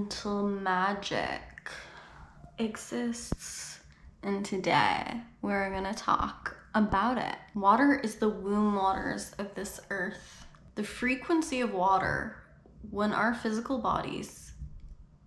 elemental magic exists, and today we're gonna talk about it. Water is the womb waters of this earth. The frequency of water when our physical bodies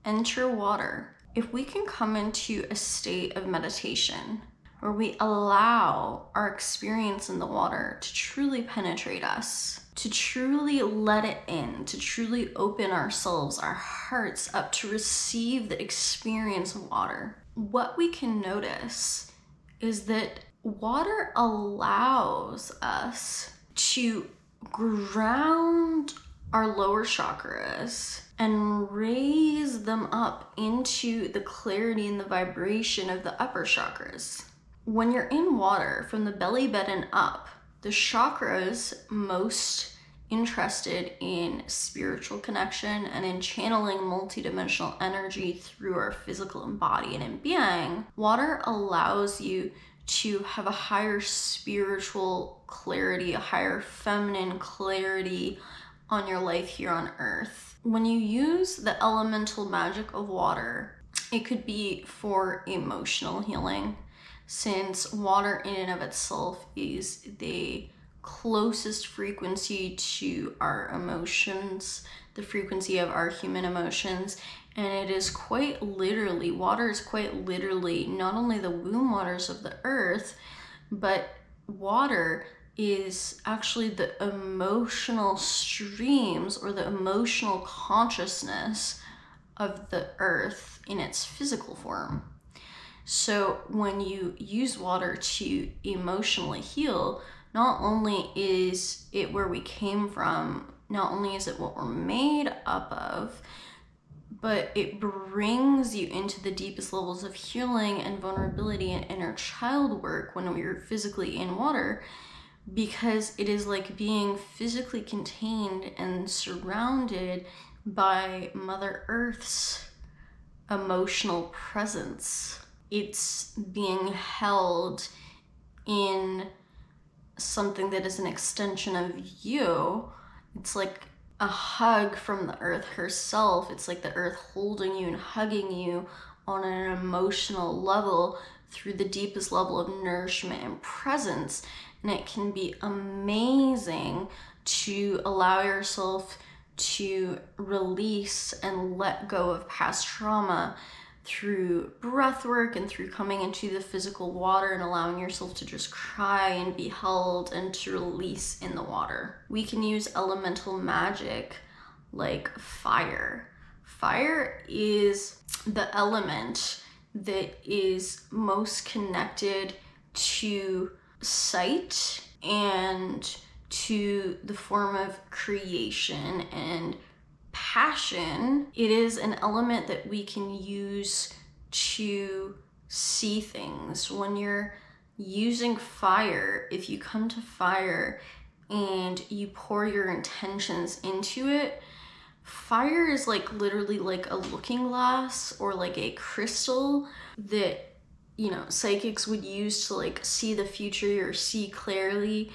enter water, if we can come into a state of meditation where we allow our experience in the water to truly penetrate us, to truly let it in, to truly open ourselves, our hearts up to receive the experience of water, what we can notice is that water allows us to ground our lower chakras and raise them up into the clarity and the vibration of the upper chakras. When you're in water from the belly button up, the chakras most interested in spiritual connection and in channeling multidimensional energy through our physical body and in being, water allows you to have a higher spiritual clarity, a higher feminine clarity on your life here on earth. When you use the elemental magic of water, it could be for emotional healing since water in and of itself is the closest frequency to our emotions, the frequency of our human emotions. And it is quite literally, water is quite literally not only the womb waters of the earth, but water is actually the emotional streams or the emotional consciousness of the earth in its physical form. So when you use water to emotionally heal, not only is it where we came from, not only is it what we're made up of, but it brings you into the deepest levels of healing and vulnerability and inner child work when we're physically in water because it is like being physically contained and surrounded by Mother Earth's emotional presence it's being held in something that is an extension of you. It's like a hug from the earth herself. It's like the earth holding you and hugging you on an emotional level through the deepest level of nourishment and presence. And it can be amazing to allow yourself to release and let go of past trauma through breath work and through coming into the physical water and allowing yourself to just cry and be held and to release in the water. We can use elemental magic like fire. Fire is the element that is most connected to sight and to the form of creation and passion, it is an element that we can use to see things. When you're using fire, if you come to fire and you pour your intentions into it, fire is like literally like a looking glass or like a crystal that you know psychics would use to like see the future or see clearly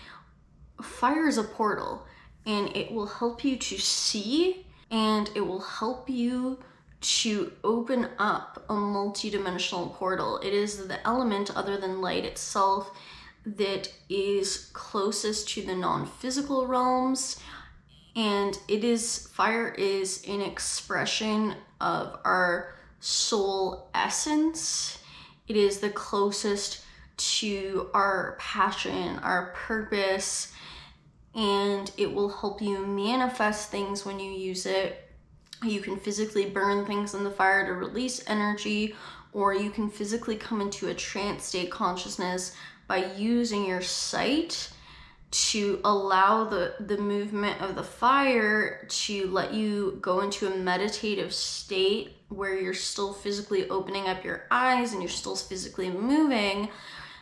fire is a portal and it will help you to see and it will help you to open up a multidimensional portal. It is the element other than light itself that is closest to the non-physical realms and it is fire is an expression of our soul essence. It is the closest to our passion, our purpose, and it will help you manifest things when you use it. You can physically burn things in the fire to release energy, or you can physically come into a trance state consciousness by using your sight to allow the the movement of the fire to let you go into a meditative state where you're still physically opening up your eyes and you're still physically moving,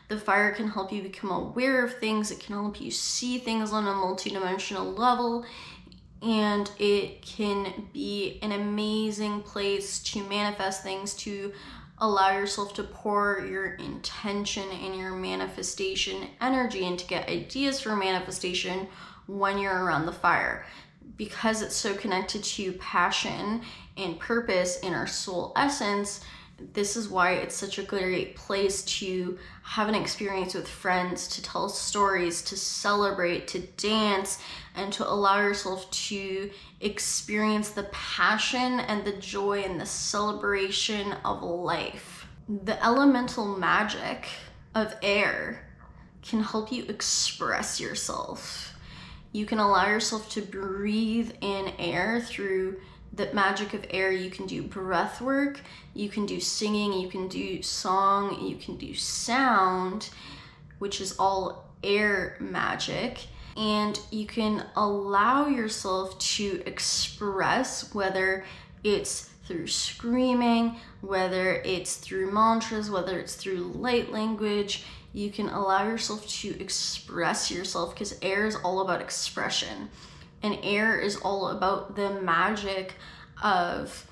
the fire can help you become aware of things, it can help you see things on a multidimensional level, and it can be an amazing place to manifest things, to allow yourself to pour your intention and your manifestation energy and to get ideas for manifestation when you're around the fire. Because it's so connected to passion and purpose in our soul essence, this is why it's such a great place to have an experience with friends, to tell stories, to celebrate, to dance, and to allow yourself to experience the passion and the joy and the celebration of life. The elemental magic of air can help you express yourself. You can allow yourself to breathe in air through the magic of air. You can do breath work, you can do singing, you can do song, you can do sound, which is all air magic. And you can allow yourself to express whether it's through screaming, whether it's through mantras, whether it's through light language. You can allow yourself to express yourself because air is all about expression and air is all about the magic of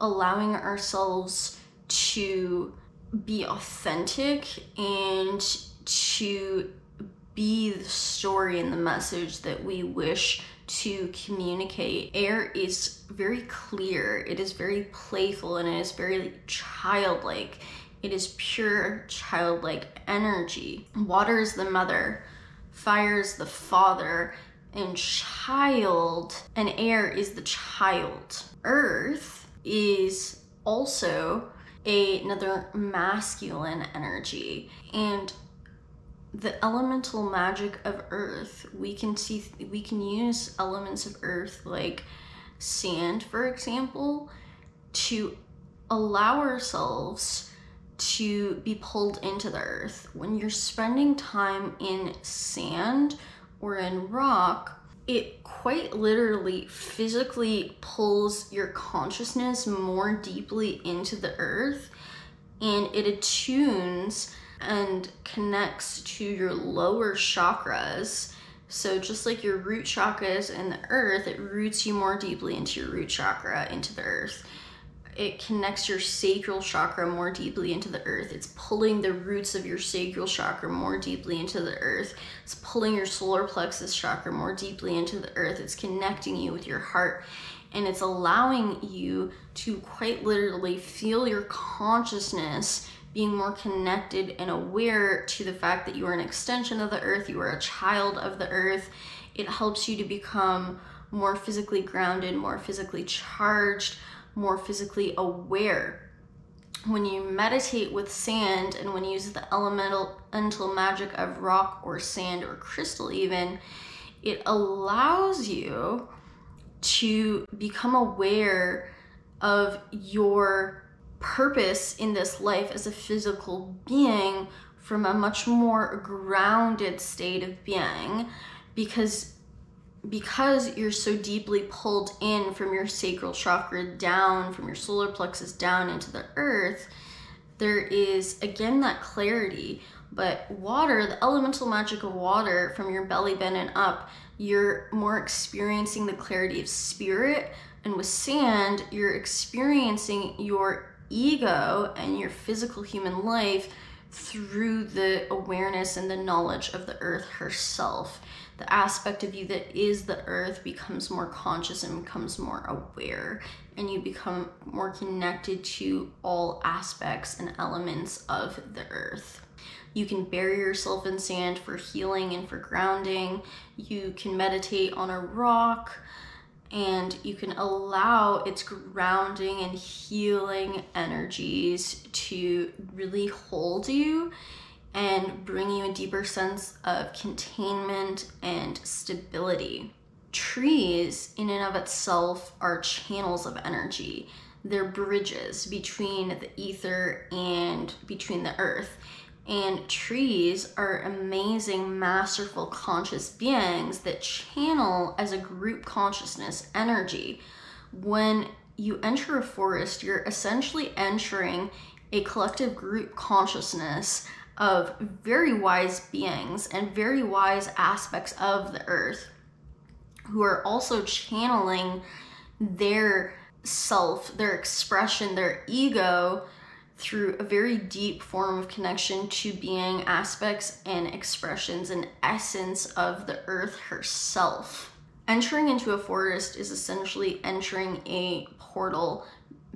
allowing ourselves to be authentic and to be the story and the message that we wish to communicate. Air is very clear, it is very playful, and it is very childlike. It is pure childlike energy. Water is the mother, fire is the father, and child and air is the child. Earth is also a, another masculine energy and the elemental magic of earth we can see we can use elements of earth like sand for example to allow ourselves to be pulled into the earth when you're spending time in sand or in rock, it quite literally physically pulls your consciousness more deeply into the earth and it attunes and connects to your lower chakras. So, just like your root chakras in the earth, it roots you more deeply into your root chakra, into the earth it connects your sacral chakra more deeply into the earth. It's pulling the roots of your sacral chakra more deeply into the earth. It's pulling your solar plexus chakra more deeply into the earth. It's connecting you with your heart and it's allowing you to quite literally feel your consciousness being more connected and aware to the fact that you are an extension of the earth, you are a child of the earth. It helps you to become more physically grounded, more physically charged more physically aware. When you meditate with sand and when you use the elemental, magic of rock or sand or crystal, even, it allows you to become aware of your purpose in this life as a physical being from a much more grounded state of being because because you're so deeply pulled in from your sacral chakra down, from your solar plexus down into the earth, there is again that clarity. But water, the elemental magic of water from your belly button up, you're more experiencing the clarity of spirit. And with sand, you're experiencing your ego and your physical human life through the awareness and the knowledge of the earth herself the aspect of you that is the earth becomes more conscious and becomes more aware and you become more connected to all aspects and elements of the earth. You can bury yourself in sand for healing and for grounding. You can meditate on a rock and you can allow its grounding and healing energies to really hold you and bring you a deeper sense of containment and stability. Trees, in and of itself, are channels of energy. They're bridges between the ether and between the earth. And trees are amazing, masterful, conscious beings that channel as a group consciousness energy. When you enter a forest, you're essentially entering a collective group consciousness of very wise beings and very wise aspects of the earth who are also channeling their self, their expression, their ego through a very deep form of connection to being aspects and expressions and essence of the earth herself. Entering into a forest is essentially entering a portal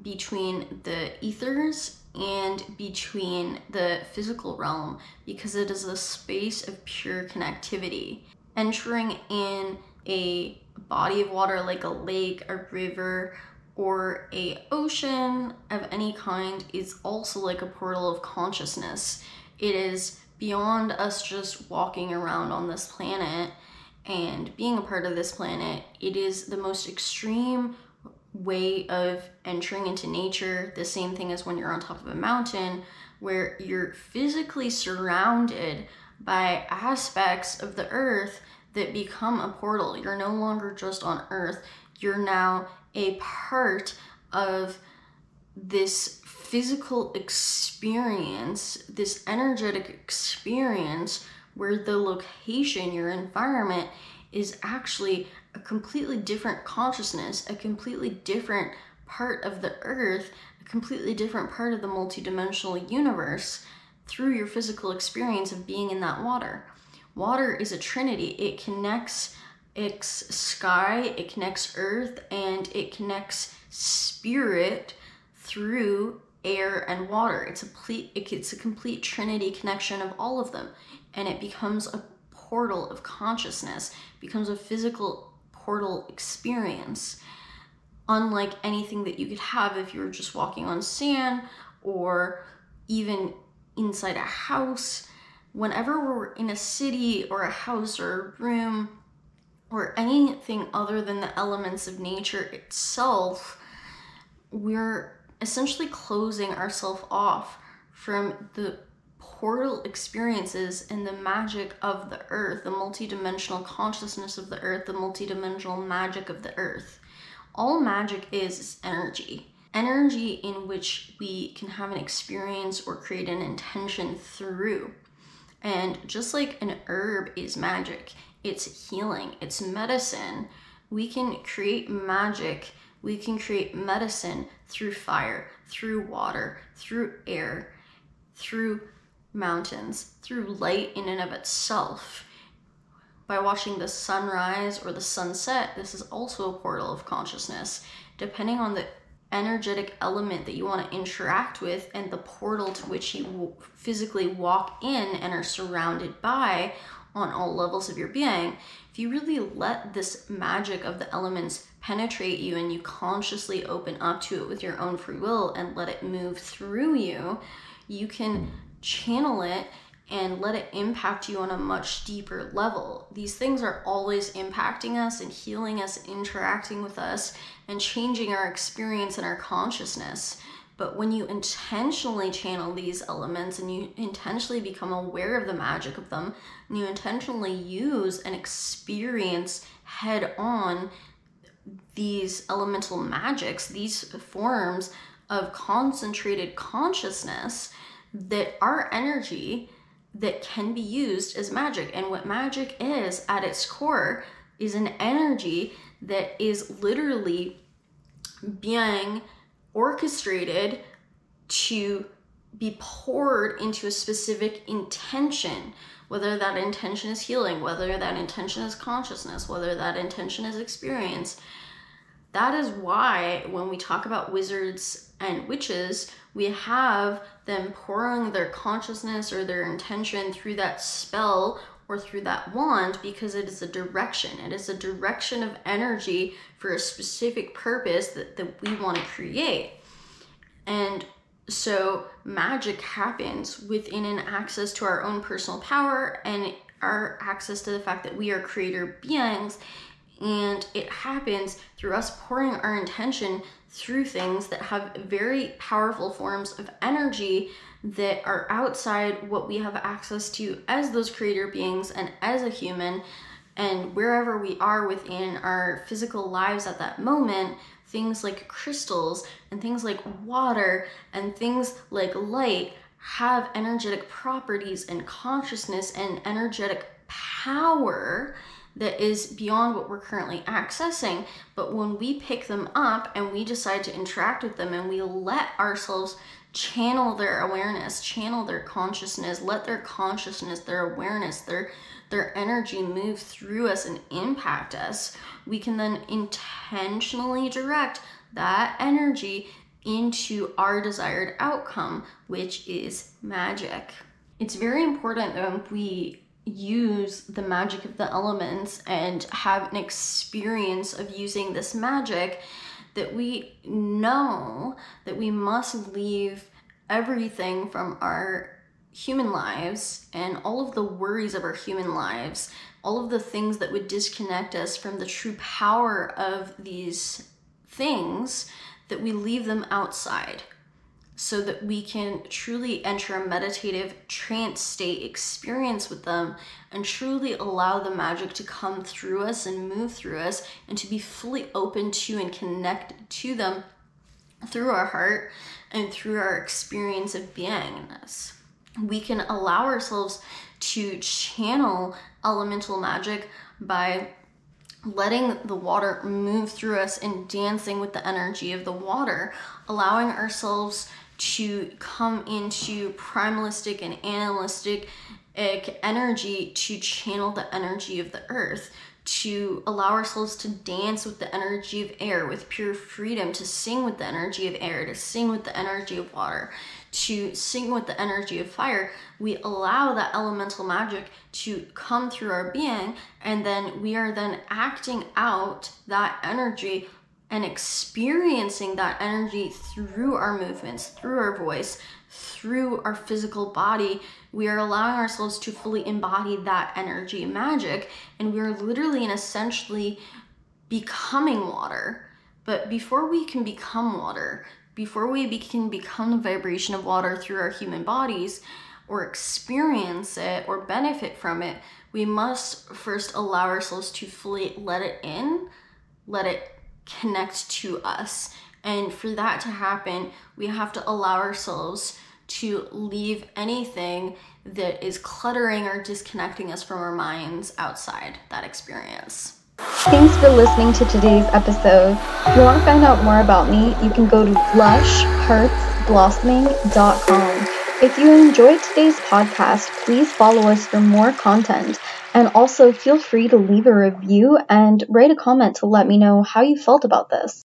between the ethers and between the physical realm because it is a space of pure connectivity. Entering in a body of water like a lake, a river, or a ocean of any kind is also like a portal of consciousness. It is beyond us just walking around on this planet and being a part of this planet. It is the most extreme way of entering into nature, the same thing as when you're on top of a mountain, where you're physically surrounded by aspects of the earth that become a portal. You're no longer just on earth, you're now a part of this physical experience, this energetic experience where the location, your environment, is actually a completely different consciousness, a completely different part of the earth, a completely different part of the multidimensional universe through your physical experience of being in that water. Water is a trinity, it connects its sky, it connects earth, and it connects spirit through air and water. It's a complete, it's a complete trinity connection of all of them, and it becomes a portal of consciousness, becomes a physical portal experience, unlike anything that you could have if you were just walking on sand or even inside a house. Whenever we're in a city or a house or a room or anything other than the elements of nature itself, we're essentially closing ourselves off from the portal experiences and the magic of the earth, the multidimensional consciousness of the earth, the multidimensional magic of the earth. All magic is, is energy. Energy in which we can have an experience or create an intention through. And just like an herb is magic, it's healing, it's medicine. We can create magic, we can create medicine through fire, through water, through air, through mountains through light in and of itself. By watching the sunrise or the sunset, this is also a portal of consciousness. Depending on the energetic element that you want to interact with and the portal to which you physically walk in and are surrounded by on all levels of your being, if you really let this magic of the elements penetrate you and you consciously open up to it with your own free will and let it move through you, you can channel it and let it impact you on a much deeper level. These things are always impacting us and healing us, interacting with us, and changing our experience and our consciousness. But when you intentionally channel these elements and you intentionally become aware of the magic of them, and you intentionally use and experience head on these elemental magics, these forms of concentrated consciousness, that our energy that can be used as magic. And what magic is at its core is an energy that is literally being orchestrated to be poured into a specific intention, whether that intention is healing, whether that intention is consciousness, whether that intention is experience. That is why when we talk about wizards and witches, we have them pouring their consciousness or their intention through that spell or through that wand because it is a direction. It is a direction of energy for a specific purpose that, that we want to create. And so magic happens within an access to our own personal power and our access to the fact that we are creator beings. And it happens through us pouring our intention through things that have very powerful forms of energy that are outside what we have access to as those creator beings and as a human. And wherever we are within our physical lives at that moment things like crystals and things like water and things like light have energetic properties and consciousness and energetic power that is beyond what we're currently accessing. But when we pick them up and we decide to interact with them and we let ourselves channel their awareness, channel their consciousness, let their consciousness, their awareness, their their energy move through us and impact us, we can then intentionally direct that energy into our desired outcome, which is magic. It's very important that we use the magic of the elements and have an experience of using this magic that we know that we must leave everything from our human lives and all of the worries of our human lives, all of the things that would disconnect us from the true power of these things, that we leave them outside so that we can truly enter a meditative trance state experience with them and truly allow the magic to come through us and move through us and to be fully open to and connect to them through our heart and through our experience of beingness we can allow ourselves to channel elemental magic by letting the water move through us and dancing with the energy of the water, allowing ourselves to come into primalistic and animalistic energy to channel the energy of the earth to allow ourselves to dance with the energy of air with pure freedom to sing with the energy of air to sing with the energy of water to sing with the energy of fire, we allow that elemental magic to come through our being, and then we are then acting out that energy and experiencing that energy through our movements, through our voice, through our physical body. We are allowing ourselves to fully embody that energy magic, and we are literally and essentially becoming water. But before we can become water, before we can become the vibration of water through our human bodies or experience it or benefit from it, we must first allow ourselves to fully let it in, let it connect to us. And for that to happen, we have to allow ourselves to leave anything that is cluttering or disconnecting us from our minds outside that experience. Thanks for listening to today's episode. If you want to find out more about me, you can go to lushheartsblossoming.com. If you enjoyed today's podcast, please follow us for more content. And also feel free to leave a review and write a comment to let me know how you felt about this.